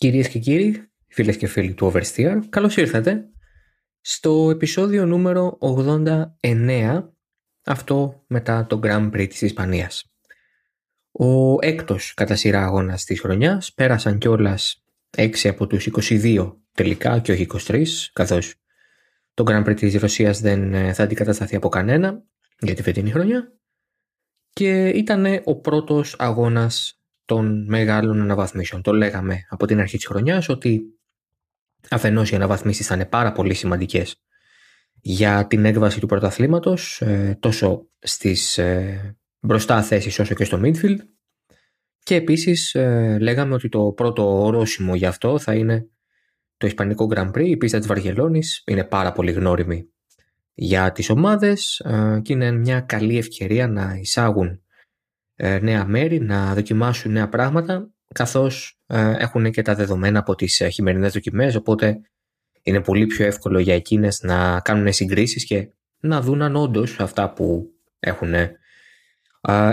Κυρίες και κύριοι, φίλες και φίλοι του Oversteer, καλώς ήρθατε στο επεισόδιο νούμερο 89, αυτό μετά το Grand Prix της Ισπανίας. Ο έκτος κατά σειρά αγώνας της χρονιάς, πέρασαν κιόλας 6 από τους 22 τελικά και όχι 23, καθώς το Grand Prix της Ρωσίας δεν ε, θα αντικατασταθεί από κανένα για τη φετινή χρονιά και ήταν ο πρώτος αγώνας των μεγάλων αναβαθμίσεων. Το λέγαμε από την αρχή της χρονιάς ότι αφενός οι αναβαθμίσεις θα είναι πάρα πολύ σημαντικές για την έκβαση του πρωταθλήματος ε, τόσο στις ε, μπροστά θέσεις όσο και στο midfield και επίσης ε, λέγαμε ότι το πρώτο ορόσημο για αυτό θα είναι το Ισπανικό Grand Prix, η πίστα της Βαργελόνης είναι πάρα πολύ γνώριμη για τις ομάδες και είναι μια καλή ευκαιρία να εισάγουν ε, νέα μέρη, να δοκιμάσουν νέα πράγματα, καθώς ε, έχουν και τα δεδομένα από τις ε, χειμερινές δοκιμές, οπότε είναι πολύ πιο εύκολο για εκείνες να κάνουν συγκρίσεις και να δουν αν όντως αυτά που έχουν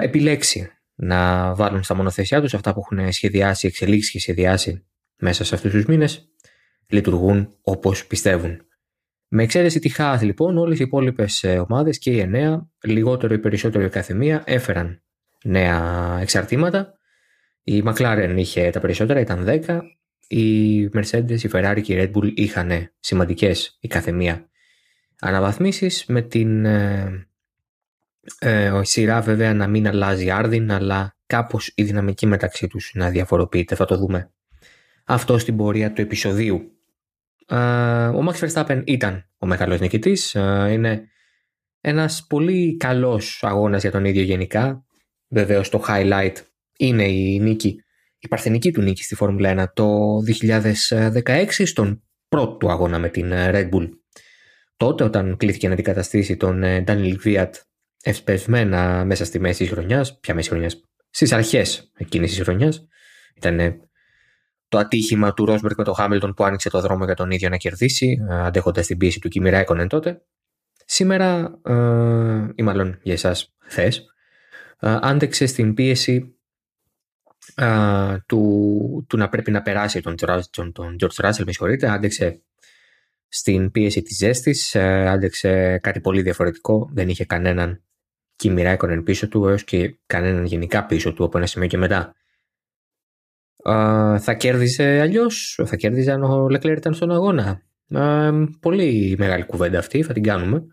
επιλέξει να βάλουν στα μονοθεσιά τους, αυτά που έχουν σχεδιάσει, εξελίξει και σχεδιάσει μέσα σε αυτούς τους μήνες, λειτουργούν όπως πιστεύουν. Με εξαίρεση τη Χάθ λοιπόν, όλες οι υπόλοιπες ομάδες και οι εννέα, λιγότερο ή περισσότερο η καθεμία, έφεραν νέα εξαρτήματα. Η McLaren είχε τα περισσότερα, ήταν 10. Η Mercedes, η Ferrari και η Red Bull είχαν σημαντικές η καθεμία αναβαθμίσεις με την ε, ε, σειρά βέβαια να μην αλλάζει άρδιν αλλά κάπως η δυναμική μεταξύ τους να διαφοροποιείται. Θα το δούμε αυτό στην πορεία του επεισοδίου. Ε, ο Max Verstappen ήταν ο μεγάλος νικητής. Ε, είναι ένας πολύ καλός αγώνας για τον ίδιο γενικά. Βεβαίως το highlight είναι η νίκη, η παρθενική του νίκη στη Φόρμουλα 1 το 2016 στον πρώτο του αγώνα με την ε, Red Bull. Τότε όταν κλείθηκε να αντικαταστήσει τον ε, Daniel Kvyat ευσπευσμένα μέσα στη μέση της χρονιάς, ποια μέση χρονιάς, στις αρχές εκείνης της χρονιάς, ήταν το ατύχημα του Ρόσμπερκ με τον Χάμιλτον που άνοιξε το δρόμο για τον ίδιο να κερδίσει, ε, αντέχοντας την πίεση του Κίμι Ράικονεν τότε. Σήμερα, ε, ή μάλλον για εσάς, χθες, άντεξε στην πίεση του, του να πρέπει να περάσει τον, τον, τον George Russell, με συγχωρείτε, άντεξε στην πίεση της ζέστης, άντεξε κάτι πολύ διαφορετικό, δεν είχε κανέναν Kimi Ράικονεν πίσω του έως και κανέναν γενικά πίσω του από ένα σημείο και μετά. θα κέρδιζε αλλιώς, θα κέρδιζε αν ο Leclerc ήταν στον αγώνα. πολύ μεγάλη κουβέντα αυτή, θα την κάνουμε.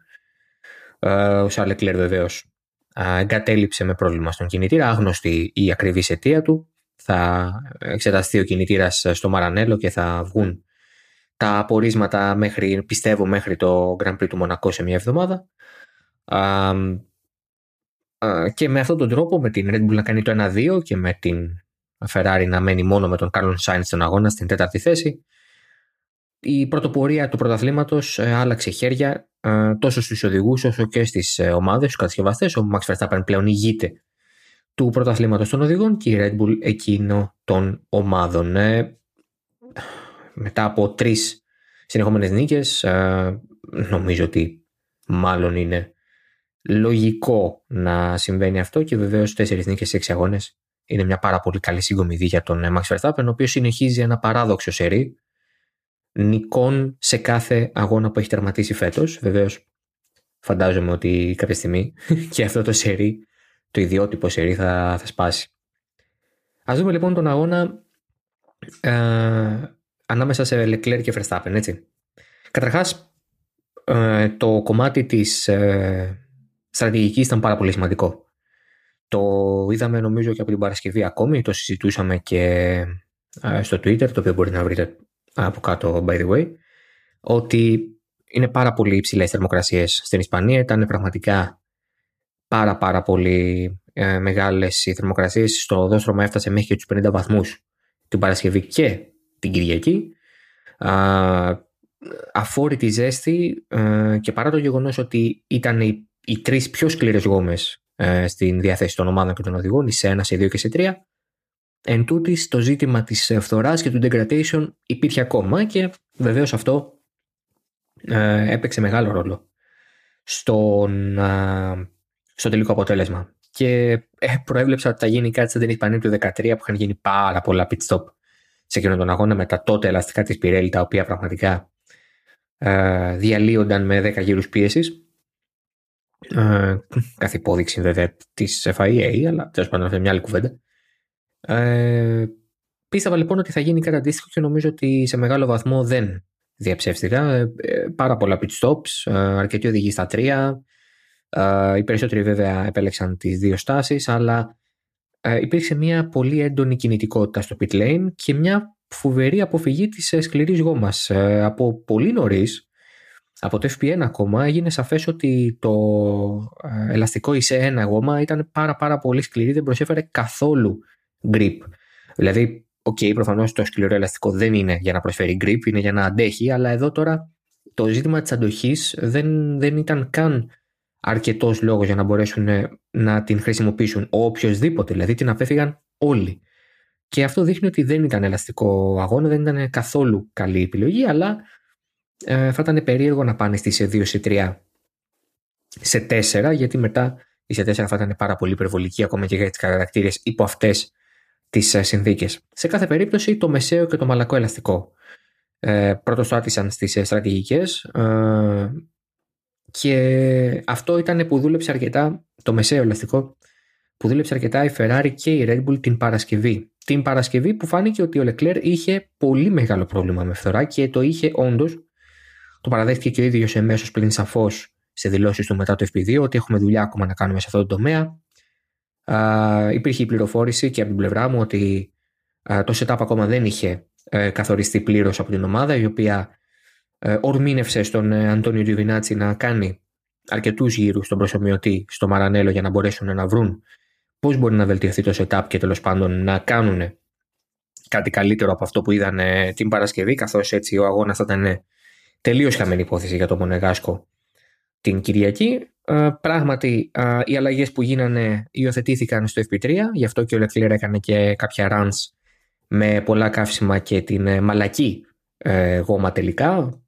ο Σαρ Leclerc βεβαίως εγκατέλειψε με πρόβλημα στον κινητήρα, άγνωστη η ακριβής αιτία του. Θα εξεταστεί ο κινητήρας στο Μαρανέλο και θα βγουν τα απορίσματα μέχρι, πιστεύω μέχρι το Grand Prix του Μονακό σε μια εβδομάδα. και με αυτόν τον τρόπο, με την Red Bull να κάνει το 1-2 και με την Ferrari να μένει μόνο με τον Κάρλον Σάιν στον αγώνα στην τέταρτη θέση, η πρωτοπορία του πρωταθλήματος ε, άλλαξε χέρια ε, τόσο στους οδηγούς όσο και στις ε, ομάδες, στους κατασκευαστές. Ο Max Verstappen πλέον ηγείται του πρωταθλήματος των οδηγών και η Red Bull εκείνο των ομάδων. μετά από τρεις συνεχόμενες νίκες νομίζω ότι μάλλον είναι λογικό να συμβαίνει αυτό και βεβαίως τέσσερις νίκες σε έξι αγώνες είναι μια πάρα πολύ καλή συγκομιδή για τον Max Verstappen ο οποίος συνεχίζει ένα παράδοξο σερί νικών σε κάθε αγώνα που έχει τερματίσει φέτος. Βεβαίως φαντάζομαι ότι κάποια στιγμή και αυτό το σερί, το ιδιότυπο σερί θα, θα σπάσει. Ας δούμε λοιπόν τον αγώνα ε, ανάμεσα σε Leclerc και Verstappen, έτσι. Καταρχάς, ε, το κομμάτι της ε, στρατηγικής ήταν πάρα πολύ σημαντικό. Το είδαμε νομίζω και από την Παρασκευή ακόμη, το συζητούσαμε και ε, στο Twitter, το οποίο μπορείτε να βρείτε από κάτω by the way, ότι είναι πάρα πολύ υψηλές θερμοκρασίες στην Ισπανία. Ήταν πραγματικά πάρα πάρα πολύ ε, μεγάλες οι θερμοκρασίες. Στο δόστρωμα έφτασε μέχρι και τους 50 βαθμούς την Παρασκευή και την Κυριακή. Α, αφόρητη ζέστη ε, και παρά το γεγονός ότι ήταν οι, οι τρεις πιο σκληρές γόμες ε, στην διάθεση των ομάδων και των οδηγών, η σε 1, σε 2 και σε 3, Εν τούτης, το ζήτημα της φθοράς και του degradation υπήρχε ακόμα και βεβαίως αυτό ε, έπαιξε μεγάλο ρόλο στον, ε, στο τελικό αποτέλεσμα. Και ε, προέβλεψα ότι θα γίνει κάτι σαν την Ισπανία του 2013 που είχαν γίνει πάρα πολλά pit stop σε εκείνον τον αγώνα με τα τότε ελαστικά της Πιρέλη, τα οποία πραγματικά ε, διαλύονταν με 10 γύρους πίεσης. Ε, κάθε υπόδειξη βέβαια της FIA, αλλά τέλος πάντων αυτή μια άλλη κουβέντα. Ε, πίστευα λοιπόν ότι θα γίνει κάτι αντίστοιχο και νομίζω ότι σε μεγάλο βαθμό δεν διαψεύστηκα. Ε, ε, πάρα πολλά pit stops, ε, αρκετοί οδηγοί στα τρία. Ε, οι περισσότεροι βέβαια επέλεξαν τις δύο στάσεις, αλλά ε, υπήρξε μια πολύ έντονη κινητικότητα στο pit lane και μια φοβερή αποφυγή της ε, σκληρής γόμας. Ε, από πολύ νωρίς, από το FP1 ακόμα, έγινε σαφές ότι το ε, ελαστικό η C1 γόμα ήταν πάρα πάρα πολύ σκληρή, δεν προσέφερε καθόλου grip. Δηλαδή, OK, okay, προφανώς το σκληρό ελαστικό δεν είναι για να προσφέρει grip, είναι για να αντέχει, αλλά εδώ τώρα το ζήτημα της αντοχής δεν, δεν ήταν καν αρκετός λόγος για να μπορέσουν να την χρησιμοποιήσουν. Οποιοδήποτε, δηλαδή την απέφυγαν όλοι. Και αυτό δείχνει ότι δεν ήταν ελαστικό αγώνα, δεν ήταν καθόλου καλή επιλογή, αλλά ε, θα ήταν περίεργο να πάνε στη σε 2, σε 3, σε 4, γιατί μετά η σε 4 θα ήταν πάρα πολύ υπερβολική ακόμα και για τις χαρακτήρες υπό αυτές τις ε, συνθήκες. Σε κάθε περίπτωση, το μεσαίο και το μαλακό ελαστικό. Ε, πρωτοστάτησαν στις ε, στρατηγικές. Ε, και αυτό ήταν που δούλεψε αρκετά, το μεσαίο ελαστικό, που δούλεψε αρκετά η Ferrari και η Red Bull την Παρασκευή. Την Παρασκευή που φάνηκε ότι ο Leclerc είχε πολύ μεγάλο πρόβλημα με φθορά και το είχε όντως. Το παραδέχτηκε και ο ίδιος εμέσως πλην σαφώς σε δηλώσεις του μετά το FP2 ότι έχουμε δουλειά ακόμα να κάνουμε σε αυτό το τομέα. Α, υπήρχε η πληροφόρηση και από την πλευρά μου ότι α, το setup ακόμα δεν είχε ε, καθοριστεί πλήρως από την ομάδα η οποία ε, ορμήνευσε στον ε, Αντώνιο Ριβινάτσι να κάνει αρκετούς γύρους στον προσωμιωτή στο Μαρανέλο για να μπορέσουν να βρουν πώς μπορεί να βελτιωθεί το setup και τέλος πάντων να κάνουν κάτι καλύτερο από αυτό που είδαν ε, την Παρασκευή, καθώς έτσι ο αγώνας θα ήταν τελείως χαμένη υπόθεση για το Μονεγάσκο την Κυριακή. Πράγματι, οι αλλαγές που γίνανε υιοθετήθηκαν στο FP3, γι' αυτό και ο Λεκλήρ έκανε και κάποια runs με πολλά καύσιμα και την μαλακή γόμα τελικά,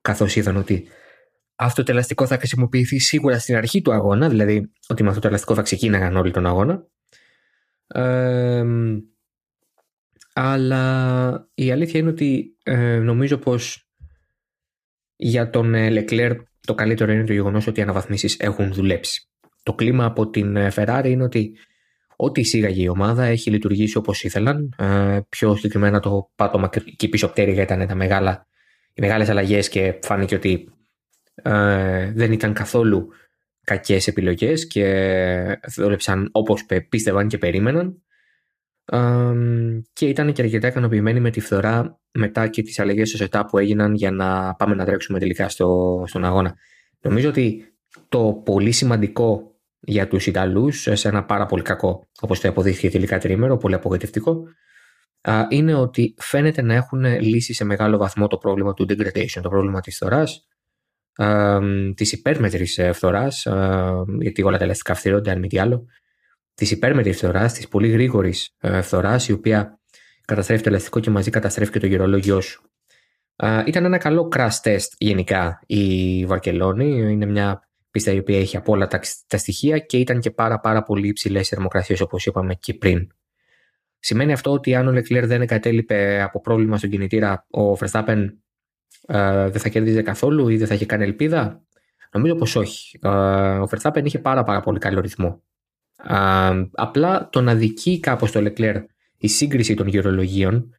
καθώς είδαν ότι αυτό το ελαστικό θα χρησιμοποιηθεί σίγουρα στην αρχή του αγώνα, δηλαδή ότι με αυτό το ελαστικό θα ξεκίναγαν όλοι τον αγώνα. αλλά η αλήθεια είναι ότι ε, νομίζω πως για τον Leclerc το καλύτερο είναι το γεγονός ότι οι αναβαθμίσεις έχουν δουλέψει. Το κλίμα από την ε, Ferrari είναι ότι ό,τι εισήγαγε η ομάδα έχει λειτουργήσει όπως ήθελαν. Ε, πιο συγκεκριμένα το πάτωμα και πίσω πτέρυγα ήταν τα μεγάλα οι μεγάλες αλλαγές και φάνηκε ότι ε, δεν ήταν καθόλου κακές επιλογές και δούλεψαν όπως πίστευαν και περίμεναν ε, και ήταν και αρκετά ικανοποιημένοι με τη φθορά μετά και τις αλλαγές στο setup που έγιναν για να πάμε να τρέξουμε τελικά στο, στον αγώνα. Νομίζω ότι το πολύ σημαντικό για τους Ιταλούς σε ένα πάρα πολύ κακό όπως το αποδείχθηκε τελικά τρίμερο, πολύ απογοητευτικό είναι ότι φαίνεται να έχουν λύσει σε μεγάλο βαθμό το πρόβλημα του degradation, το πρόβλημα της φθοράς, της υπέρμετρης ε, φθοράς, γιατί όλα τα ελαστικά φθυρώνται αν μη τι άλλο, της υπέρμετρης φθοράς, της πολύ γρήγορης ε, φθοράς, η οποία καταστρέφει το ελαστικό και μαζί καταστρέφει και το γερολόγιο σου. Ήταν ένα καλό crash test γενικά η Βαρκελόνη. Είναι μια πίστα η οποία έχει από όλα τα, τα στοιχεία και ήταν και πάρα πάρα πολύ υψηλές θερμοκρασίες όπως είπαμε και πριν. Σημαίνει αυτό ότι αν ο Leclerc δεν εγκατέλειπε από πρόβλημα στον κινητήρα, ο Verstappen ε, δεν θα κερδίζει καθόλου ή δεν θα είχε κάνει ελπίδα; Νομίζω πως όχι. Ε, ο Verstappen είχε πάρα, πάρα πολύ καλό ρυθμό. Ε, απλά τον αδικεί κάπως το Leclerc η σύγκριση των γερολογίων,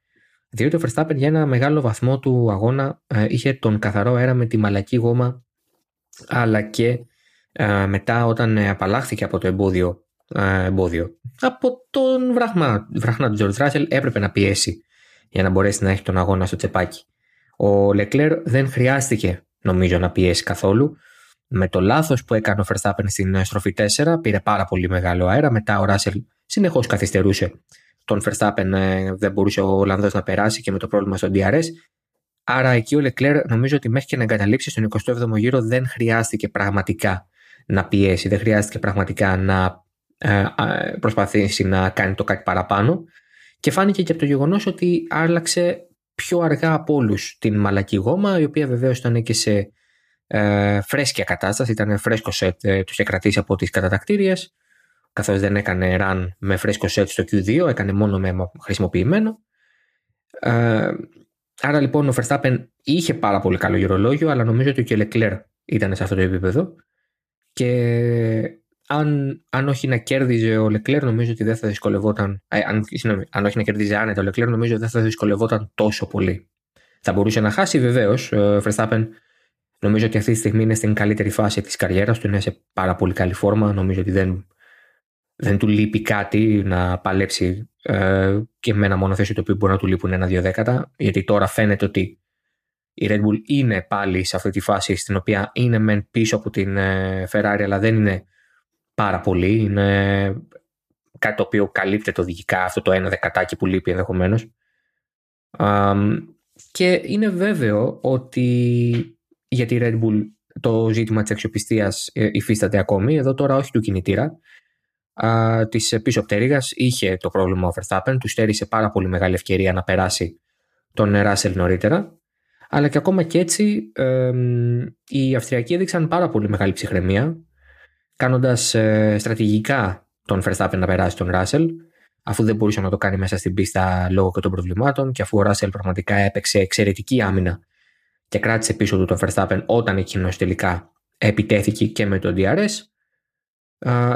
διότι ο Verstappen για ένα μεγάλο βαθμό του αγώνα ε, είχε τον καθαρό αέρα με τη μαλακή γόμα, αλλά και ε, μετά όταν απαλλάχθηκε από το εμπόδιο εμπόδιο. Από τον βράχμα, βράχμα του George Russell έπρεπε να πιέσει για να μπορέσει να έχει τον αγώνα στο τσεπάκι. Ο Λεκλέρ δεν χρειάστηκε νομίζω να πιέσει καθόλου. Με το λάθος που έκανε ο Verstappen στην στροφή 4 πήρε πάρα πολύ μεγάλο αέρα. Μετά ο Ράσελ συνεχώς καθυστερούσε. Τον Verstappen ε, δεν μπορούσε ο Ολλανδός να περάσει και με το πρόβλημα στο DRS. Άρα εκεί ο Λεκλέρ νομίζω ότι μέχρι και να εγκαταλείψει στον 27ο γύρο δεν χρειάστηκε πραγματικά να πιέσει, δεν χρειάστηκε πραγματικά να ε, προσπαθήσει να κάνει το κάτι παραπάνω και φάνηκε και από το γεγονός ότι άλλαξε πιο αργά από όλους την μαλακή γόμα η οποία βεβαίως ήταν και σε ε, φρέσκια κατάσταση, ήταν φρέσκο σετ, ε, το είχε κρατήσει από τις κατατακτήριες καθώς δεν έκανε run με φρέσκο σετ στο Q2, έκανε μόνο με χρησιμοποιημένο Ε, άρα λοιπόν ο Verstappen είχε πάρα πολύ καλό γυρολόγιο, αλλά νομίζω ότι και ο Leclerc ήταν σε αυτό το επίπεδο. Και αν, αν όχι να κέρδιζε ο Λεκλέρ, νομίζω ότι δεν θα δυσκολευόταν. Ε, αν, συγνώμη, αν όχι να κέρδιζε άνετα ο Λεκλέρ, νομίζω ότι δεν θα δυσκολευόταν τόσο πολύ. Θα μπορούσε να χάσει βεβαίως. Ο Verstappen νομίζω ότι αυτή τη στιγμή είναι στην καλύτερη φάση της καριέρας του. Είναι σε πάρα πολύ καλή φόρμα. Νομίζω ότι δεν, δεν του λείπει κάτι να παλέψει ε, και με ένα μονοθέσιο το οποίο μπορεί να του λείπουν ένα-δύο δέκατα. Γιατί τώρα φαίνεται ότι η Red Bull είναι πάλι σε αυτή τη φάση στην οποία είναι μεν πίσω από την ε, Ferrari αλλά δεν είναι πάρα πολύ. Είναι κάτι το οποίο καλύπτεται οδηγικά αυτό το ένα δεκατάκι που λείπει ενδεχομένως. Και είναι βέβαιο ότι για τη Red Bull το ζήτημα της αξιοπιστίας ε, υφίσταται ακόμη. Εδώ τώρα όχι του κινητήρα. Της πίσω πτέρυγας είχε το πρόβλημα ο Verstappen. Του στέρισε πάρα πολύ μεγάλη ευκαιρία να περάσει τον Russell νωρίτερα. Αλλά και ακόμα και έτσι οι Αυστριακοί έδειξαν πάρα πολύ μεγάλη ψυχραιμία κάνοντας ε, στρατηγικά τον Verstappen να περάσει τον Russell, αφού δεν μπορούσε να το κάνει μέσα στην πίστα λόγω και των προβλημάτων, και αφού ο Russell πραγματικά έπαιξε εξαιρετική άμυνα και κράτησε πίσω του τον Verstappen όταν εκείνος τελικά επιτέθηκε και με τον DRS.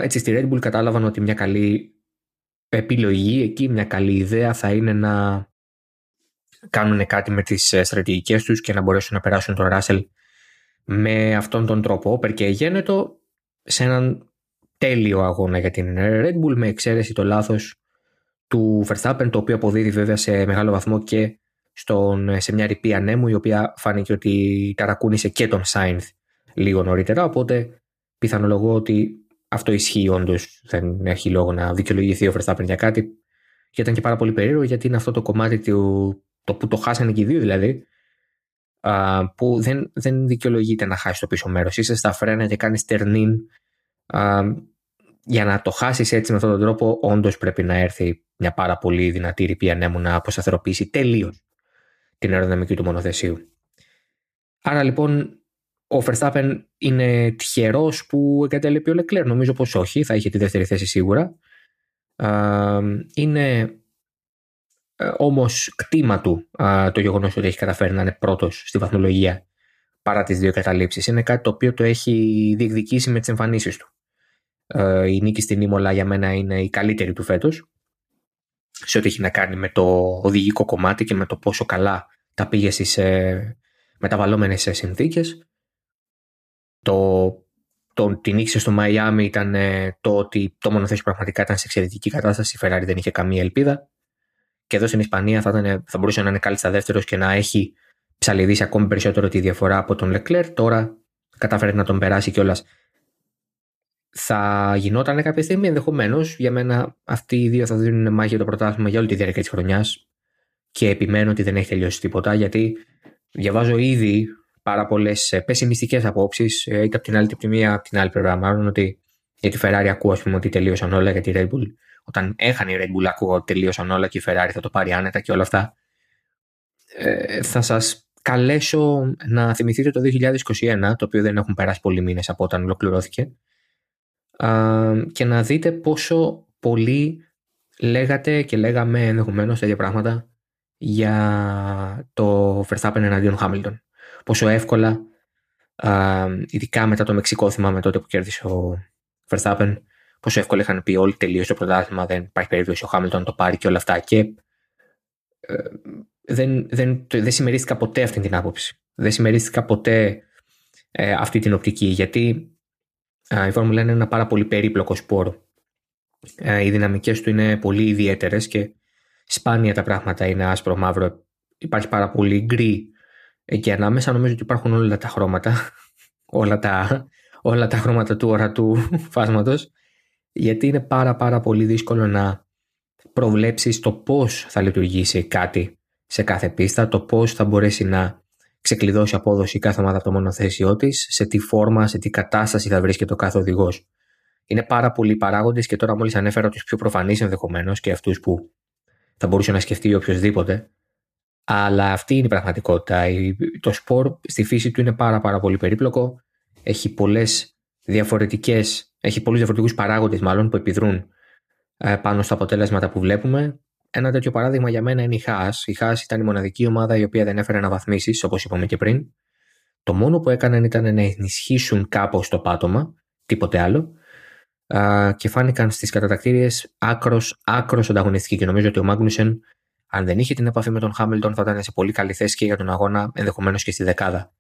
Έτσι στη Red Bull κατάλαβαν ότι μια καλή επιλογή εκεί, μια καλή ιδέα θα είναι να κάνουν κάτι με τις ε, στρατηγικές τους και να μπορέσουν να περάσουν τον Russell με αυτόν τον τρόπο. Όπερ και γένετο σε έναν τέλειο αγώνα για την Red Bull με εξαίρεση το λάθος του Verstappen το οποίο αποδίδει βέβαια σε μεγάλο βαθμό και στον, σε μια ρηπή ανέμου η οποία φάνηκε ότι ταρακούνησε και τον Sainz λίγο νωρίτερα οπότε πιθανολογώ ότι αυτό ισχύει όντως. Δεν έχει λόγο να δικαιολογηθεί ο Verstappen για κάτι. Και ήταν και πάρα πολύ περίεργο γιατί είναι αυτό το κομμάτι του, το που το χάσανε και οι δύο δηλαδή, που δεν, δεν δικαιολογείται να χάσει το πίσω μέρος. Είσαι στα φρένα και κάνεις τερνίν. Για να το χάσεις έτσι με αυτόν τον τρόπο, όντως πρέπει να έρθει μια πάρα πολύ δυνατή ρηπή ανέμου να αποσταθεροποιήσει τελείως την αεροδυναμική του μονοθεσίου. Άρα λοιπόν ο Verstappen είναι τυχερός που εγκατέλειπε ο Leclerc. Νομίζω πως όχι, θα είχε τη δεύτερη θέση σίγουρα. Είναι ε, Όμως κτήμα του το γεγονός ότι έχει καταφέρει να είναι πρώτος στη βαθμολογία παρά τις δύο καταλήψει. Είναι κάτι το οποίο το έχει διεκδικήσει με τις εμφανίσεις του. Ε, η νίκη στην Ήμολα για μένα είναι η καλύτερη του φέτος. Σε ό,τι έχει να κάνει με το οδηγικό κομμάτι και με το πόσο καλά τα πήγε στις ε, μεταβαλλόμενες συνθήκες. Το, το, την νίκη στο Μαϊάμι ήταν το ότι το μονοθέσιο πραγματικά ήταν σε εξαιρετική κατάσταση. Η Ferrari δεν είχε καμία ελπίδα και εδώ στην Ισπανία θα, ήταν, θα μπορούσε να είναι κάλλιστα δεύτερος και να έχει ψαλιδίσει ακόμη περισσότερο τη διαφορά από τον Λεκλέρ. Τώρα κατάφερε να τον περάσει κιόλας. Θα γινόταν κάποια στιγμή ενδεχομένως. Για μένα, αυτοί οι δύο θα δίνουν μάχη για το πρωτάθλημα για όλη τη διάρκεια της χρονιάς. Και επιμένω ότι δεν έχει τελειώσει τίποτα, γιατί διαβάζω ήδη πάρα πολλές ε, πεσημιστικές απόψεις, ε, είτε από την άλλη είτε από τη μία, από την άλλη πλευρά, μάλλον ότι για τη Ferrari ακούω πούμε, ότι τελείωσαν όλα, για τη Red Bull όταν έχανε η Red Bull ακούω ότι τελείωσαν όλα και η Ferrari θα το πάρει άνετα και όλα αυτά. Ε, θα σας καλέσω να θυμηθείτε το 2021, το οποίο δεν έχουν περάσει πολλοί μήνες από όταν ολοκληρώθηκε, και να δείτε πόσο πολύ λέγατε και λέγαμε ενδεχομένως τέτοια πράγματα για το Verstappen εναντίον Hamilton. Πόσο εύκολα, ειδικά μετά το Μεξικό θυμάμαι τότε που κέρδισε ο Verstappen, πόσο εύκολα είχαν πει όλοι τελείωσε το πρωτάθλημα, δεν υπάρχει περίπτωση ο Χάμιλτον να το πάρει και όλα αυτά. Και ε, δεν, δεν, δεν συμμερίστηκα ποτέ αυτή την άποψη. Δεν συμμερίστηκα ποτέ ε, αυτή την οπτική, γιατί ε, η Φόρμουλα είναι ένα πάρα πολύ περίπλοκο σπόρο. Ε, οι δυναμικές του είναι πολύ ιδιαίτερες και σπάνια τα πράγματα είναι άσπρο μαύρο. Υπάρχει πάρα πολύ γκρι εκεί ανάμεσα. Νομίζω ότι υπάρχουν όλα τα χρώματα, όλα τα, όλα τα χρώματα του ορατού φάσματος γιατί είναι πάρα πάρα πολύ δύσκολο να προβλέψεις το πώς θα λειτουργήσει κάτι σε κάθε πίστα, το πώς θα μπορέσει να ξεκλειδώσει απόδοση κάθε ομάδα από το μονοθέσιό της, σε τι φόρμα, σε τι κατάσταση θα βρίσκεται ο κάθε οδηγός. Είναι πάρα πολλοί παράγοντες και τώρα μόλις ανέφερα τους πιο προφανείς ενδεχομένως και αυτούς που θα μπορούσε να σκεφτεί οποιοδήποτε. Αλλά αυτή είναι η πραγματικότητα. Το σπορ στη φύση του είναι πάρα, πάρα πολύ περίπλοκο. Έχει πολλές διαφορετικές, έχει πολλούς διαφορετικούς παράγοντες μάλλον που επιδρούν ε, πάνω στα αποτέλεσματα που βλέπουμε. Ένα τέτοιο παράδειγμα για μένα είναι η Χάς. Η Χάς ήταν η μοναδική ομάδα η οποία δεν έφερε αναβαθμίσεις, όπως είπαμε και πριν. Το μόνο που έκαναν ήταν να ενισχύσουν κάπως το πάτωμα, τίποτε άλλο. και φάνηκαν στις κατατακτήριες άκρος άκρος ανταγωνιστικοί. Και νομίζω ότι ο Μάγνουσεν, αν δεν είχε την επαφή με τον Χάμιλτον, θα ήταν σε πολύ καλή θέση και για τον αγώνα, ενδεχομένως και στη δεκάδα.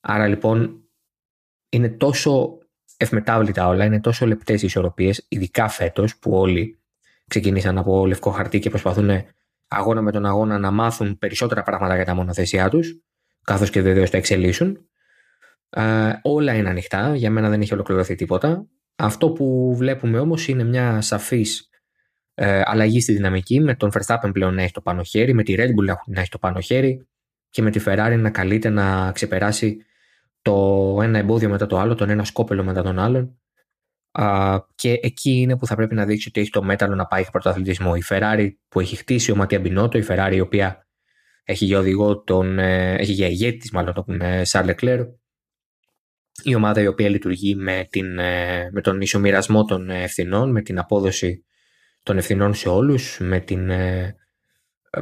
Άρα λοιπόν είναι τόσο ευμετάβλητα όλα, είναι τόσο λεπτές οι ισορροπίες, ειδικά φέτος που όλοι ξεκινήσαν από λευκό χαρτί και προσπαθούν αγώνα με τον αγώνα να μάθουν περισσότερα πράγματα για τα μονοθεσιά τους, καθώς και βεβαίως τα εξελίσσουν. Ε, όλα είναι ανοιχτά, για μένα δεν έχει ολοκληρωθεί τίποτα. Αυτό που βλέπουμε όμως είναι μια σαφής ε, αλλαγή στη δυναμική, με τον Verstappen πλέον να έχει το πάνω χέρι, με τη Red Bull να έχει το πάνω χέρι και με τη Ferrari να καλείται να ξεπεράσει το ένα εμπόδιο μετά το άλλο, τον ένα σκόπελο μετά τον άλλον. Α, και εκεί είναι που θα πρέπει να δείξει ότι έχει το μέταλλο να πάει για πρωταθλητισμό. Η Ferrari που έχει χτίσει ο Ματία Μπινότο, η Ferrari η οποία έχει για οδηγό τον, ε, έχει για ηγέτης μάλλον τον Σαρλ Leclerc, η ομάδα η οποία λειτουργεί με, την, ε, με τον ισομοιρασμό των ευθυνών, με την απόδοση των ευθυνών σε όλους, με την ε,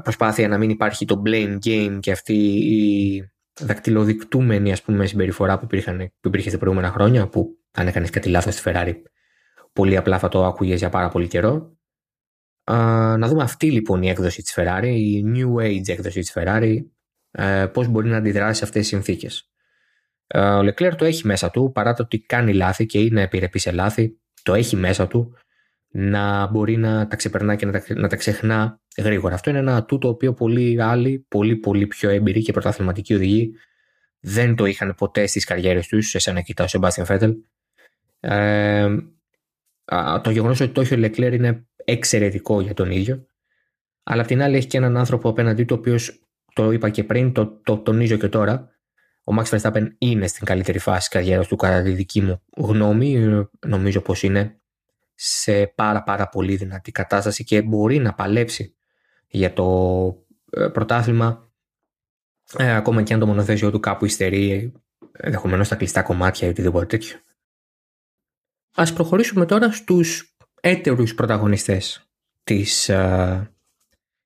προσπάθεια να μην υπάρχει το blame game και αυτή η δακτυλοδεικτούμενη ας πούμε, συμπεριφορά που, υπήρχαν, που υπήρχε στα προηγούμενα χρόνια, που αν έκανες κάτι λάθος στη Ferrari, πολύ απλά θα το άκουγες για πάρα πολύ καιρό. Α, να δούμε αυτή λοιπόν η έκδοση της Ferrari, η New Age έκδοση της Ferrari, ε, πώς μπορεί να αντιδράσει σε αυτές τις συνθήκες. Ε, ο Leclerc το έχει μέσα του, παρά το ότι κάνει λάθη και είναι επιρρεπή σε λάθη, το έχει μέσα του να μπορεί να τα ξεπερνά και να τα, να τα ξεχνά γρήγορα. Αυτό είναι ένα ατού το οποίο πολλοί άλλοι, πολύ πολύ πιο έμπειροι και πρωταθληματικοί οδηγοί δεν το είχαν ποτέ στις καριέρες τους, σε να κοιτάω ο Σεμπάστιαν Φέτελ. Ε, το γεγονός ότι το έχει ο Λεκλέρ είναι εξαιρετικό για τον ίδιο. Αλλά απ' την άλλη έχει και έναν άνθρωπο απέναντί του, ο οποίος το είπα και πριν, το, το τονίζω και τώρα. Ο Max Verstappen είναι στην καλύτερη φάση της καριέρας του, κατά τη δική μου γνώμη. Νομίζω πως είναι σε πάρα πάρα πολύ δυνατή κατάσταση και μπορεί να παλέψει για το ε, πρωτάθλημα ε, ακόμα και αν το μονοθέσιο του κάπου υστερεί ενδεχομένως στα κλειστά κομμάτια ή οτιδήποτε τέτοιο. Ας προχωρήσουμε τώρα στους έτερους πρωταγωνιστές της, ε,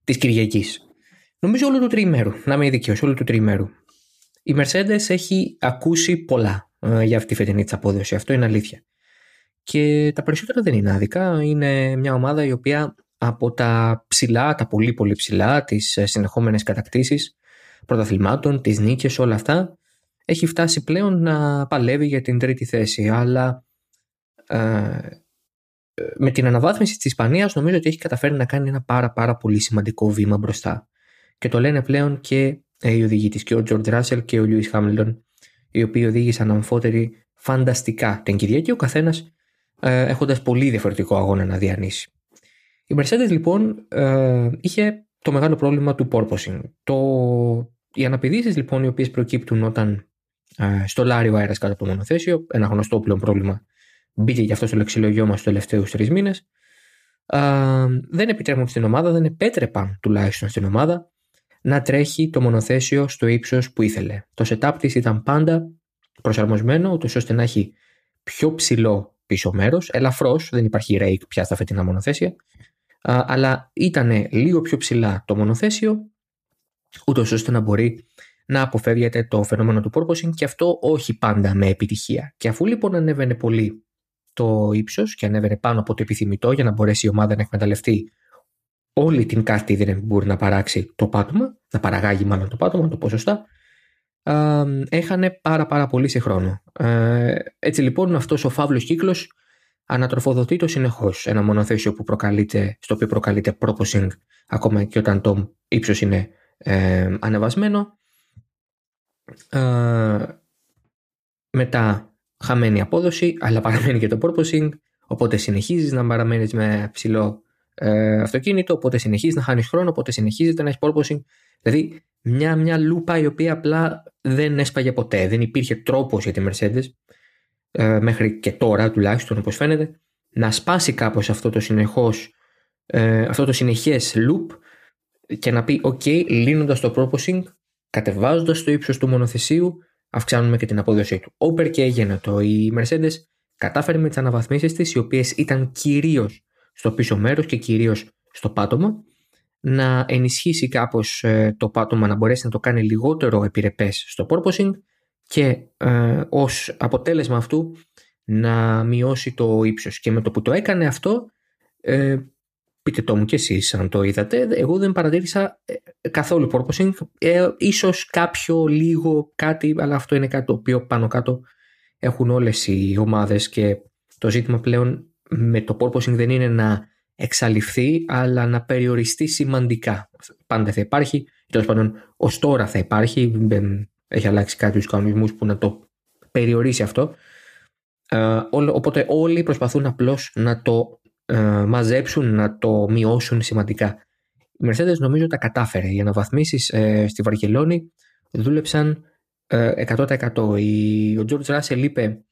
της Κυριακής. Νομίζω όλο του τριημέρου, να είμαι ειδικαίος, όλο του τριημέρου. Η Mercedes έχει ακούσει πολλά ε, για αυτή τη φετινή της απόδοση, αυτό είναι αλήθεια. Και τα περισσότερα δεν είναι άδικα. Είναι μια ομάδα η οποία από τα ψηλά, τα πολύ πολύ ψηλά, τις ε, συνεχόμενες κατακτήσεις πρωταθλημάτων, τις νίκες, όλα αυτά, έχει φτάσει πλέον να παλεύει για την τρίτη θέση. Αλλά ε, με την αναβάθμιση της Ισπανίας νομίζω ότι έχει καταφέρει να κάνει ένα πάρα πάρα πολύ σημαντικό βήμα μπροστά. Και το λένε πλέον και ε, οι οδηγοί της, και ο Τζορτ Ράσελ και ο Λιούις Χάμιλτον, οι οποίοι οδήγησαν αμφότεροι φανταστικά την Κυριακή, ο καθένας ε, έχοντας πολύ διαφορετικό αγώνα να διανύσει. Η Mercedes λοιπόν ε, είχε το μεγάλο πρόβλημα του porpoising. Το, οι αναπηδήσεις λοιπόν οι οποίες προκύπτουν όταν ε, στολάρει ο αέρας κάτω από το μονοθέσιο, ένα γνωστό πλέον πρόβλημα μπήκε γι' αυτός στο λεξιλογιό μας τους τελευταίους τρεις μήνες, ε, δεν επιτρέπουν στην ομάδα, δεν επέτρεπαν τουλάχιστον στην ομάδα να τρέχει το μονοθέσιο στο ύψος που ήθελε. Το setup της ήταν πάντα προσαρμοσμένο, ώστε να έχει πιο ψηλό πίσω μέρος, ελαφρώς, δεν υπάρχει rake πια στα φετινά μονοθέσια, αλλά ήταν λίγο πιο ψηλά το μονοθέσιο, ούτως ώστε να μπορεί να αποφεύγεται το φαινόμενο του porpoising και αυτό όχι πάντα με επιτυχία. Και αφού λοιπόν ανέβαινε πολύ το ύψος και ανέβαινε πάνω από το επιθυμητό για να μπορέσει η ομάδα να εκμεταλλευτεί όλη την κάθε που μπορεί να παράξει το πάτωμα, να παραγάγει μάλλον το πάτωμα, το ποσοστά, έχανε πάρα πάρα πολύ σε χρόνο. Ε, έτσι λοιπόν αυτός ο φαύλος κύκλος ανατροφοδοτεί το συνεχώς. Ένα μονοθέσιο που προκαλείται, στο οποίο προκαλείται proposing ακόμα και όταν το ύψος είναι ε, ανεβασμένο. Ε, μετά χαμένη απόδοση αλλά παραμένει και το proposing οπότε συνεχίζεις να παραμένεις με ψηλό ε, αυτοκίνητο οπότε συνεχίζεις να χάνεις χρόνο οπότε συνεχίζεται να έχεις proposing δηλαδή μια, μια λούπα η οποία απλά δεν έσπαγε ποτέ. Δεν υπήρχε τρόπος για τη Mercedes ε, μέχρι και τώρα τουλάχιστον όπως φαίνεται να σπάσει κάπως αυτό το συνεχώς ε, αυτό το συνεχές loop και να πει ok λύνοντας το proposing κατεβάζοντας το ύψος του μονοθεσίου αυξάνουμε και την απόδοσή του. Όπερ και έγινε το. Η Mercedes κατάφερε με τις αναβαθμίσεις της οι οποίες ήταν κυρίως στο πίσω μέρος και κυρίως στο πάτωμα να ενισχύσει κάπως ε, το πάτωμα, να μπορέσει να το κάνει λιγότερο επιρρεπές στο porpoising και ε, ως αποτέλεσμα αυτού να μειώσει το ύψος. Και με το που το έκανε αυτό, ε, πείτε το μου κι εσείς αν το είδατε, εγώ δεν παρατήρησα ε, καθόλου porpoising, ε, ίσως κάποιο λίγο κάτι, αλλά αυτό είναι κάτι το οποίο πάνω κάτω έχουν όλες οι ομάδες και το ζήτημα πλέον με το porpoising δεν είναι να εξαλειφθεί αλλά να περιοριστεί σημαντικά. Πάντα θα υπάρχει, τέλος πάντων ως τώρα θα υπάρχει, δεν έχει αλλάξει κάποιου κανονισμούς που να το περιορίσει αυτό. Ε, οπότε όλοι προσπαθούν απλώς να το ε, μαζέψουν, να το μειώσουν σημαντικά. Η Mercedes νομίζω τα κατάφερε. Οι αναβαθμίσεις ε, στη Βαρκελόνη δούλεψαν 100%. Ο George Russell είπε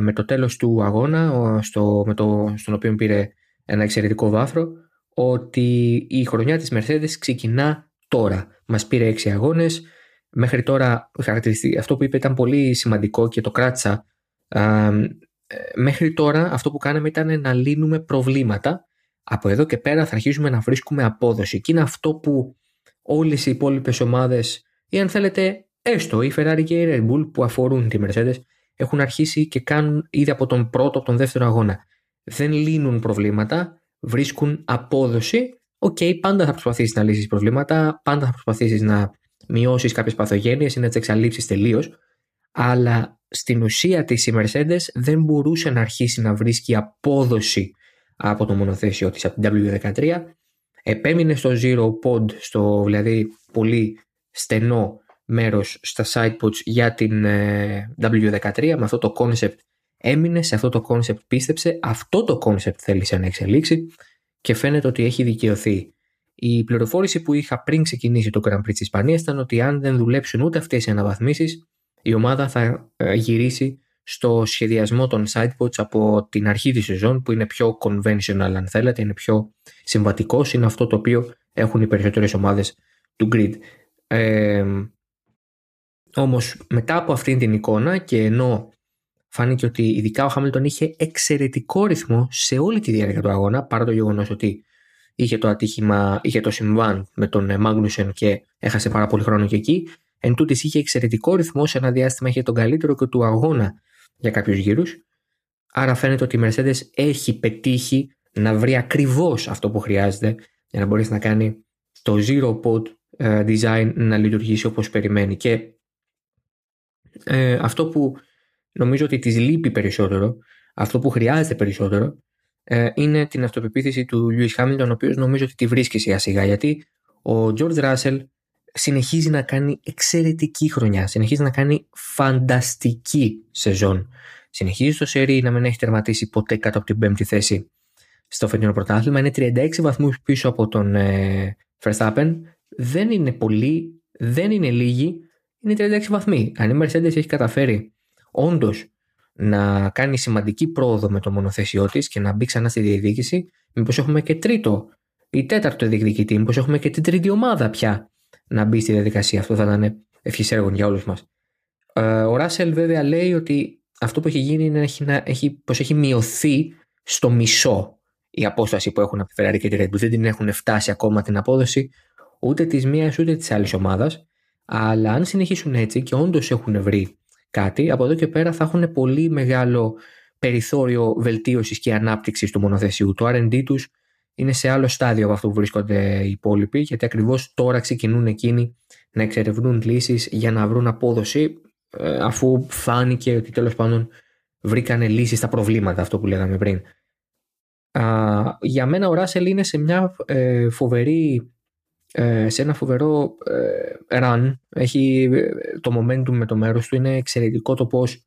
με το τέλος του αγώνα, στο, με το, στον οποίο πήρε ένα εξαιρετικό βάθρο, ότι η χρονιά της Mercedes ξεκινά τώρα. Μας πήρε έξι αγώνες, μέχρι τώρα αυτό που είπε ήταν πολύ σημαντικό και το κράτησα. μέχρι τώρα αυτό που κάναμε ήταν να λύνουμε προβλήματα. Από εδώ και πέρα θα αρχίσουμε να βρίσκουμε απόδοση. Και είναι αυτό που όλες οι υπόλοιπες ομάδες ή αν θέλετε έστω η Ferrari και η Red Bull που αφορούν τη Mercedes έχουν αρχίσει και κάνουν ήδη από τον πρώτο, από τον δεύτερο αγώνα δεν λύνουν προβλήματα, βρίσκουν απόδοση. OK, okay, πάντα θα προσπαθήσεις να λύσεις προβλήματα, πάντα θα προσπαθήσεις να μειώσεις κάποιες παθογένειες ή να τις εξαλείψεις τελείως. Αλλά στην ουσία της η Mercedes δεν μπορούσε να αρχίσει να βρίσκει απόδοση από το μονοθέσιο της από την W13 επέμεινε στο Zero Pod στο δηλαδή πολύ στενό μέρος στα sidepods για την ε, W13 με αυτό το concept έμεινε σε αυτό το concept, πίστεψε, αυτό το concept θέλησε να εξελίξει και φαίνεται ότι έχει δικαιωθεί. Η πληροφόρηση που είχα πριν ξεκινήσει το Grand Prix της Ισπανίας ήταν ότι αν δεν δουλέψουν ούτε αυτές οι αναβαθμίσεις, η ομάδα θα ε, γυρίσει στο σχεδιασμό των sidepods από την αρχή της σεζόν που είναι πιο conventional αν θέλετε, είναι πιο συμβατικός, είναι αυτό το οποίο έχουν οι περισσότερες ομάδες του grid. Ε, όμως μετά από αυτήν την εικόνα και ενώ φάνηκε ότι ειδικά ο Χάμιλτον είχε εξαιρετικό ρυθμό σε όλη τη διάρκεια του αγώνα, παρά το γεγονός ότι είχε το ατύχημα, είχε το συμβάν με τον Μάγνουσεν και έχασε πάρα πολύ χρόνο και εκεί. Εν τούτης είχε εξαιρετικό ρυθμό, σε ένα διάστημα είχε τον καλύτερο και του αγώνα για κάποιους γύρους. Άρα φαίνεται ότι η Mercedes έχει πετύχει να βρει ακριβώς αυτό που χρειάζεται για να μπορέσει να κάνει το zero pod ε, design να λειτουργήσει όπως περιμένει. Και ε, αυτό που νομίζω ότι της λείπει περισσότερο, αυτό που χρειάζεται περισσότερο, ε, είναι την αυτοπεποίθηση του Λιούι Χάμιλτον, ο οποίος νομίζω ότι τη βρίσκει σιγά σιγά. Γιατί ο George Ράσελ συνεχίζει να κάνει εξαιρετική χρονιά, συνεχίζει να κάνει φανταστική σεζόν. Συνεχίζει στο σερί να μην έχει τερματίσει ποτέ κάτω από την πέμπτη θέση στο φετινό πρωτάθλημα. Είναι 36 βαθμούς πίσω από τον ε, Verstappen. Δεν είναι πολύ, δεν είναι λίγοι, είναι 36 βαθμοί. Αν η Mercedes έχει καταφέρει όντως να κάνει σημαντική πρόοδο με το μονοθέσιό της και να μπει ξανά στη διεκδίκηση, μήπως έχουμε και τρίτο ή τέταρτο διεκδικητή, μήπως έχουμε και την τρίτη ομάδα πια να μπει στη διαδικασία. Αυτό θα ήταν ευχής έργων για όλους μας. Ε, ο Ράσελ βέβαια λέει ότι αυτό που έχει γίνει είναι έχει, έχει, πως έχει μειωθεί στο μισό η απόσταση που έχουν από τη Ferrari και τη Red Bull. Δεν την έχουν φτάσει ακόμα την απόδοση ούτε της μίας ούτε της άλλης ομάδας. Αλλά αν συνεχίσουν έτσι και όντως έχουν βρει κάτι, από εδώ και πέρα θα έχουν πολύ μεγάλο περιθώριο βελτίωσης και ανάπτυξης του μονοθεσιού. Το R&D τους είναι σε άλλο στάδιο από αυτό που βρίσκονται οι υπόλοιποι, γιατί ακριβώς τώρα ξεκινούν εκείνοι να εξερευνούν λύσεις για να βρουν απόδοση, ε, αφού φάνηκε ότι τέλος πάντων βρήκανε λύσεις στα προβλήματα, αυτό που λέγαμε πριν. για μένα ο Ράσελ είναι σε μια ε, φοβερή ε, σε ένα φοβερό ε, run. Έχει ε, το momentum με το μέρος του. Είναι εξαιρετικό το πώς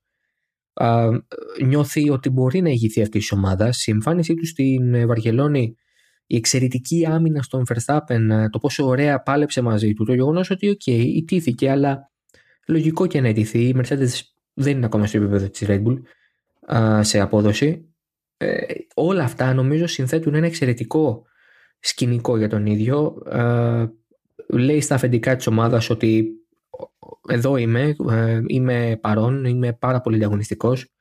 νιώθει ότι μπορεί να ηγηθεί αυτής της ομάδας. Η εμφάνισή του στην Βαρκελόνη, η εξαιρετική άμυνα στον Verstappen, το πόσο ωραία πάλεψε μαζί του, το γεγονός ότι, OK, okay, ηττήθηκε, αλλά λογικό και να ηττηθεί. Η Mercedes δεν είναι ακόμα στο επίπεδο της Red Bull σε απόδοση. όλα αυτά νομίζω συνθέτουν ένα εξαιρετικό σκηνικό για τον ίδιο. Ε, λέει στα αφεντικά της ομάδας ότι εδώ είμαι, ε, είμαι παρόν, είμαι πάρα πολύ διαγωνιστικός.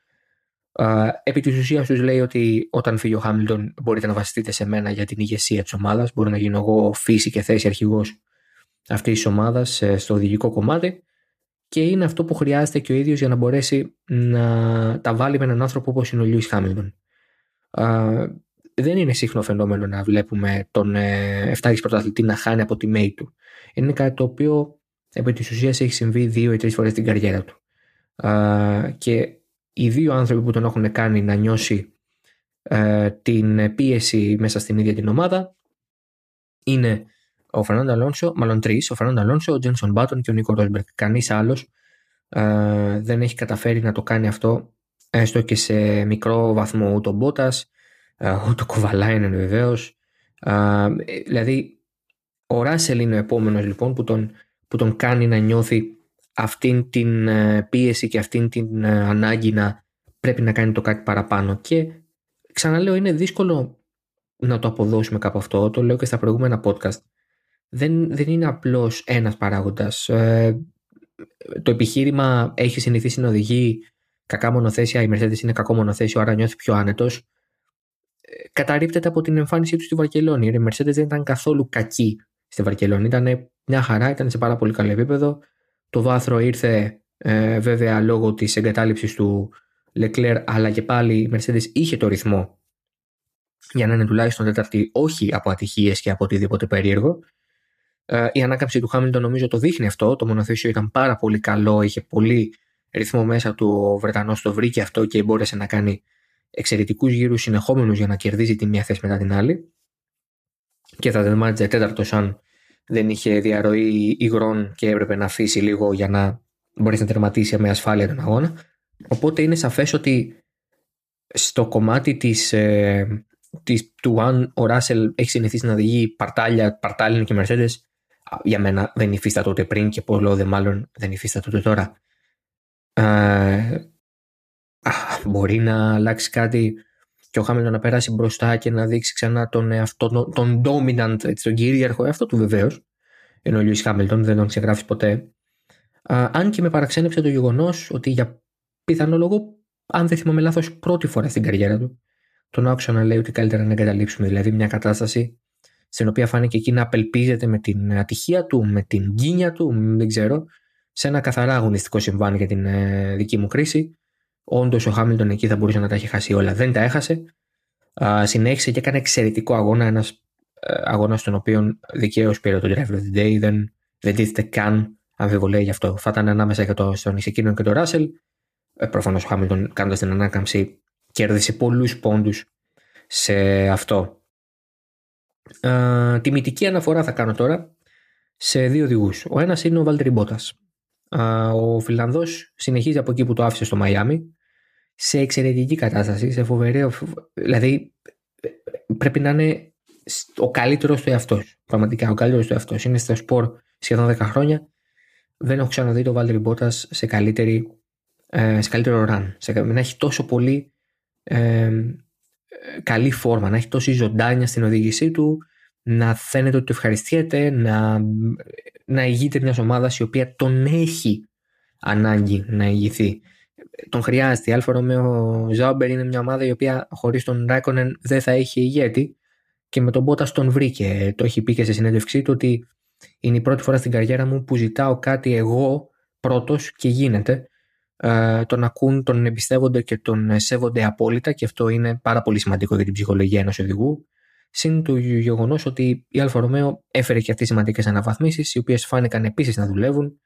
Επί της ουσίας τους λέει ότι όταν φύγει ο Χάμιλτον μπορείτε να βασιστείτε σε μένα για την ηγεσία της ομάδας. Μπορεί να γίνω εγώ φύση και θέση αρχηγός αυτής της ομάδας ε, στο οδηγικό κομμάτι. Και είναι αυτό που χρειάζεται και ο ίδιος για να μπορέσει να τα βάλει με έναν άνθρωπο όπως είναι ο Λιούις Χάμιλτον. Δεν είναι σύγχρονο φαινόμενο να βλέπουμε τον 7 ε, πρωταθλητή να χάνει από τη μέη του. Είναι κάτι το οποίο επί της ουσίας έχει συμβεί δύο ή τρεις φορές στην καριέρα του. Και οι δύο άνθρωποι που τον έχουν κάνει να νιώσει ε, την πίεση μέσα στην ίδια την ομάδα είναι ο Φερνάντο Αλόνσο, μάλλον τρεις, ο Φερνάντο Αλόνσο, ο Τζένσον Μπάτον και ο Νίκο Ρόσμπερκ. Κανείς άλλος ε, δεν έχει καταφέρει να το κάνει αυτό έστω και σε μικρό βαθμό ούτε ο Μπότας, ε, ούτε ο Κοβαλάινεν βεβαίως. Ε, δηλαδή, ο Ράσελ είναι ο επόμενος λοιπόν που τον, που τον κάνει να νιώθει αυτήν την ε, πίεση και αυτήν την ε, ανάγκη να πρέπει να κάνει το κάτι παραπάνω. Και ξαναλέω, είναι δύσκολο να το αποδώσουμε κάπου αυτό. Το λέω και στα προηγούμενα podcast. Δεν, δεν είναι απλώς ένας παράγοντας. Ε, το επιχείρημα έχει συνηθίσει να οδηγεί κακά μονοθέσια, η Mercedes είναι κακό μονοθέσιο, άρα νιώθει πιο άνετος. Καταρρύπτεται από την εμφάνισή τους στη Βαρκελόνη. Η Mercedes δεν ήταν καθόλου κακή στη Βαρκελόνη. Ήταν μια χαρά, ήταν σε πάρα πολύ καλό επίπεδο. Το βάθρο ήρθε ε, βέβαια λόγω της εγκατάλειψης του Leclerc αλλά και πάλι η Mercedes είχε το ρυθμό για να είναι τουλάχιστον τέταρτη όχι από ατυχίες και από οτιδήποτε περίεργο. Ε, η ανάκαμψη του Χάμιλτον νομίζω το δείχνει αυτό. Το μονοθέσιο ήταν πάρα πολύ καλό, είχε πολύ ρυθμό μέσα του. Ο Βρετανός το βρήκε αυτό και μπόρεσε να κάνει εξαιρετικούς γύρους συνεχόμενους για να κερδίζει τη μία θέση μετά την άλλη. Και θα τερμάτιζε τέταρτος αν δεν είχε διαρροή υγρών και έπρεπε να αφήσει λίγο για να μπορέσει να τερματίσει με ασφάλεια τον αγώνα. Οπότε είναι σαφές ότι στο κομμάτι της, ε, της, του αν ο Ράσελ έχει συνηθίσει να οδηγεί παρτάλια, παρτάλινο και Mercedes, για μένα δεν υφίσταται τότε πριν και πολλό δε μάλλον δεν υφίσταται τότε τώρα. Ε, μπορεί να αλλάξει κάτι και ο Χάμιλτον να περάσει μπροστά και να δείξει ξανά τον, εαυτό, τον, τον dominant, έτσι, τον κυρίαρχο εαυτό του βεβαίως. Ενώ ο Λιούι Χάμιλτον δεν τον ξεγράφει ποτέ. Α, αν και με παραξένεψε το γεγονός ότι για πιθανό λόγο, αν δεν θυμάμαι λάθος, πρώτη φορά στην καριέρα του, τον άκουσα να λέει ότι καλύτερα να εγκαταλείψουμε. Δηλαδή μια κατάσταση στην οποία φάνηκε εκεί να απελπίζεται με την ατυχία του, με την γκίνια του, δεν ξέρω, σε ένα καθαρά αγωνιστικό συμβάν για την ε, δική μου κρίση Όντως ο Χάμιλτον εκεί θα μπορούσε να τα έχει χάσει όλα. Δεν τα έχασε. Α, συνέχισε και έκανε εξαιρετικό αγώνα. Ένας ε, αγώνας στον οποίο δικαίως πήρε το Driver of the Day. Δεν, δεν τίθεται καν αμφιβολία γι' αυτό. Θα ήταν ανάμεσα για το, στον εκείνον και τον Ράσελ. Ε, Προφανώς ο Χάμιλτον κάνοντας την ανάκαμψη κέρδισε πολλούς πόντους σε αυτό. Ε, τιμητική αναφορά θα κάνω τώρα σε δύο οδηγούς. Ο ένας είναι ο Βάλτερη Μπότας. Ο Φιλανδός συνεχίζει από εκεί που το άφησε στο Μαϊάμι σε εξαιρετική κατάσταση, σε φοβερή. Δηλαδή πρέπει να είναι ο καλύτερος του εαυτός. Πραγματικά ο καλύτερος του εαυτός. Είναι στο σπορ σχεδόν 10 χρόνια. Δεν έχω ξαναδεί το Βάλτερ Μπότα σε, καλύτερη, ε, σε καλύτερο run. Σε, να έχει τόσο πολύ ε, καλή φόρμα, να έχει τόση ζωντάνια στην οδήγησή του, να φαίνεται ότι το ευχαριστιέται, να, να ηγείται μιας ομάδας η οποία τον έχει ανάγκη να ηγηθεί τον χρειάζεται. Η Alfa Romeo Sauber είναι μια ομάδα η οποία χωρίς τον Ράικονεν δεν θα είχε ηγέτη και με τον Μπότας τον βρήκε. Το έχει πει και σε συνέντευξή του ότι είναι η πρώτη φορά στην καριέρα μου που ζητάω κάτι εγώ πρώτος και γίνεται. Ε, τον ακούν, τον εμπιστεύονται και τον σέβονται απόλυτα και αυτό είναι πάρα πολύ σημαντικό για την ψυχολογία ενός οδηγού. Συν του γεγονός ότι η Alfa Romeo έφερε και αυτές σημαντικές αναβαθμίσεις, οι οποίες φάνηκαν επίσης να δουλεύουν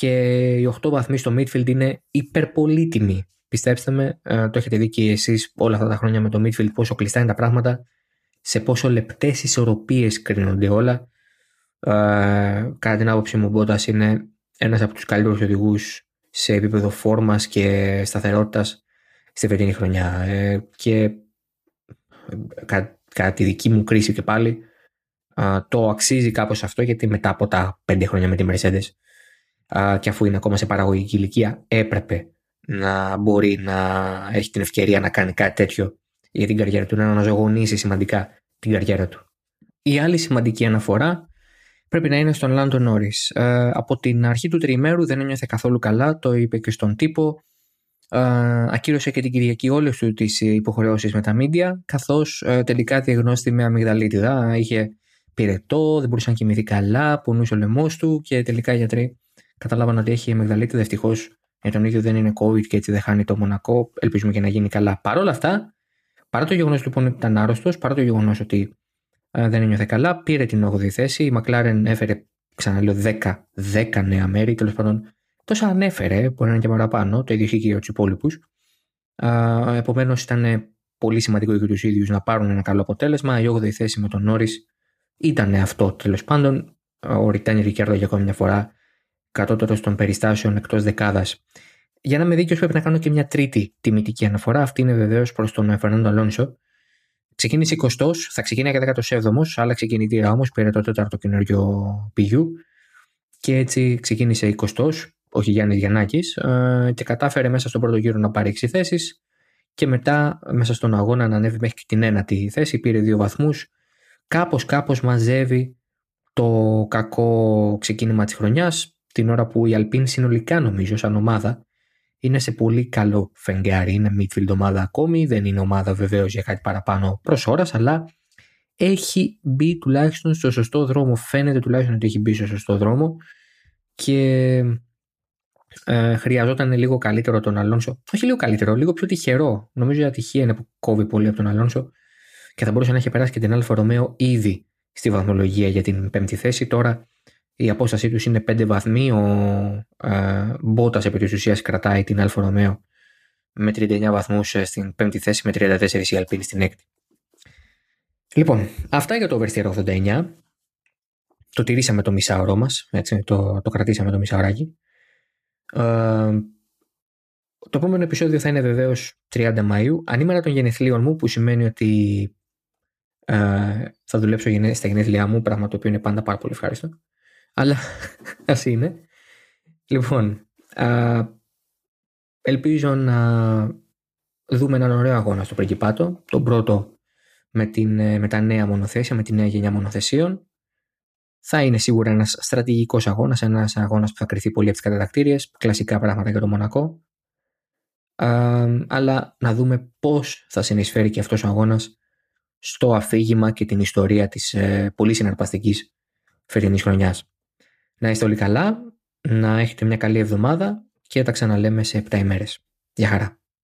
και οι 8 βαθμοί στο midfield είναι υπερπολύτιμοι. Πιστέψτε με, ε, το έχετε δει και εσείς όλα αυτά τα χρόνια με το midfield πόσο κλειστά είναι τα πράγματα, σε πόσο λεπτές ισορροπίες κρίνονται όλα. Ε, κατά την άποψή μου, ο Μπότας είναι ένας από τους καλύτερους οδηγούς σε επίπεδο φόρμας και σταθερότητας στη φετινή χρονιά. Ε, και κατά, τη δική μου κρίση και πάλι, το αξίζει κάπως αυτό γιατί μετά από τα πέντε χρόνια με τη Mercedes και αφού είναι ακόμα σε παραγωγική ηλικία έπρεπε να μπορεί να έχει την ευκαιρία να κάνει κάτι τέτοιο για την καριέρα του, να αναζωογονήσει σημαντικά την καριέρα του. Η άλλη σημαντική αναφορά πρέπει να είναι στον Λάντο Νόρις. από την αρχή του τριημέρου δεν ένιωθε καθόλου καλά, το είπε και στον τύπο. ακύρωσε και την Κυριακή όλες του τις υποχρεώσεις με τα μίντια καθώς τελικά διαγνώστη με αμυγδαλίτιδα. Είχε πυρετό, δεν μπορούσε να κοιμηθεί καλά, πονούσε ο λαιμό του και τελικά οι γιατροί καταλάβαν ότι έχει αμυγδαλίτιδα. Ευτυχώ για τον ίδιο δεν είναι COVID και έτσι δεν χάνει το Μονακό. Ελπίζουμε και να γίνει καλά. Παρ' όλα αυτά, παρά το γεγονός λοιπόν ότι ήταν άρρωστος, παρά το γεγονός ότι δεν ένιωθε καλά, πήρε την 8η θέση. Η McLaren έφερε, ξαναλέω, 10, 10 νέα μέρη. Τέλος πάντων, τόσα ανέφερε, μπορεί να είναι και παραπάνω, το ίδιο είχε και για τους υπόλοιπους. Επομένως, ήταν πολύ σημαντικό για τους ίδιους να πάρουν ένα καλό αποτέλεσμα. Η 8η θέση με τον Νόρι ήταν αυτό τέλος πάντων. Ο Ριτάνι Ρικέρδο για ακόμη μια φορά κατώτερο των περιστάσεων εκτός δεκάδας. Για να είμαι δίκαιος, πρέπει να κάνω και μια τρίτη τιμητική αναφορά. Αυτή είναι βεβαίως προς τον Φερνάντο Αλόνσο. Ξεκίνησε 20, θα ξεκίνησε και 17ο, άλλαξε κινητήρα όμως, πήρε το τέταρτο καινούριο πηγιού και έτσι ξεκίνησε 20ο, όχι Γιάννης Γιαννάκης, ε, και κατάφερε μέσα στον πρώτο γύρο να πάρει 6 θέσεις και μετά μέσα στον αγώνα να ανέβει μέχρι την ένατη θέση, πήρε δύο βαθμούς. Κάπως κάπως μαζεύει το κακό ξεκίνημα της χρονιάς, την ώρα που η Αλπίν συνολικά νομίζω σαν ομάδα είναι σε πολύ καλό φεγγάρι. Είναι midfield ομάδα ακόμη, δεν είναι ομάδα βεβαίως για κάτι παραπάνω προς ώρας, αλλά έχει μπει τουλάχιστον στο σωστό δρόμο. Φαίνεται τουλάχιστον ότι έχει μπει στο σωστό δρόμο και ε, χρειαζόταν λίγο καλύτερο τον Αλόνσο. Όχι λίγο καλύτερο, λίγο πιο τυχερό. Νομίζω η ατυχία είναι που κόβει πολύ από τον Αλόνσο και θα μπορούσε να έχει περάσει και την Alfa Romeo ήδη στη βαθμολογία για την πέμπτη θέση. Τώρα η απόστασή τους είναι 5 βαθμοί. Ο ε, Μπότας επί της ουσίας κρατάει την Alfa Romeo με 39 βαθμούς ε, στην πέμπτη θέση, με 34 η Alpine στην έκτη. Λοιπόν, αυτά για το Oversteer 89. Το τηρήσαμε το μισάωρο μας, το, το κρατήσαμε το μισάωράκι. Ε, το επόμενο επεισόδιο θα είναι βεβαίως 30 Μαΐου, ανήμερα των γενεθλίων μου, που σημαίνει ότι ε, θα δουλέψω στα γενέθλιά μου, πράγμα το οποίο είναι πάντα πάρα πολύ ευχάριστο αλλά ας είναι. Λοιπόν, α, ελπίζω να δούμε έναν ωραίο αγώνα στο Πριγκιπάτο. Τον πρώτο με, την, ε, με τα νέα μονοθέσια, με τη νέα γενιά μονοθεσίων. Θα είναι σίγουρα ένας στρατηγικός αγώνας, ένας αγώνας που θα κρυθεί πολύ από τις κατατακτήριες, κλασικά πράγματα για το Μονακό. Α, αλλά να δούμε πώς θα συνεισφέρει και αυτός ο αγώνας στο αφήγημα και την ιστορία της ε, πολύ συναρπαστικής φετινής χρονιάς. Να είστε όλοι καλά, να έχετε μια καλή εβδομάδα και τα ξαναλέμε σε 7 ημέρες. Γεια χαρά.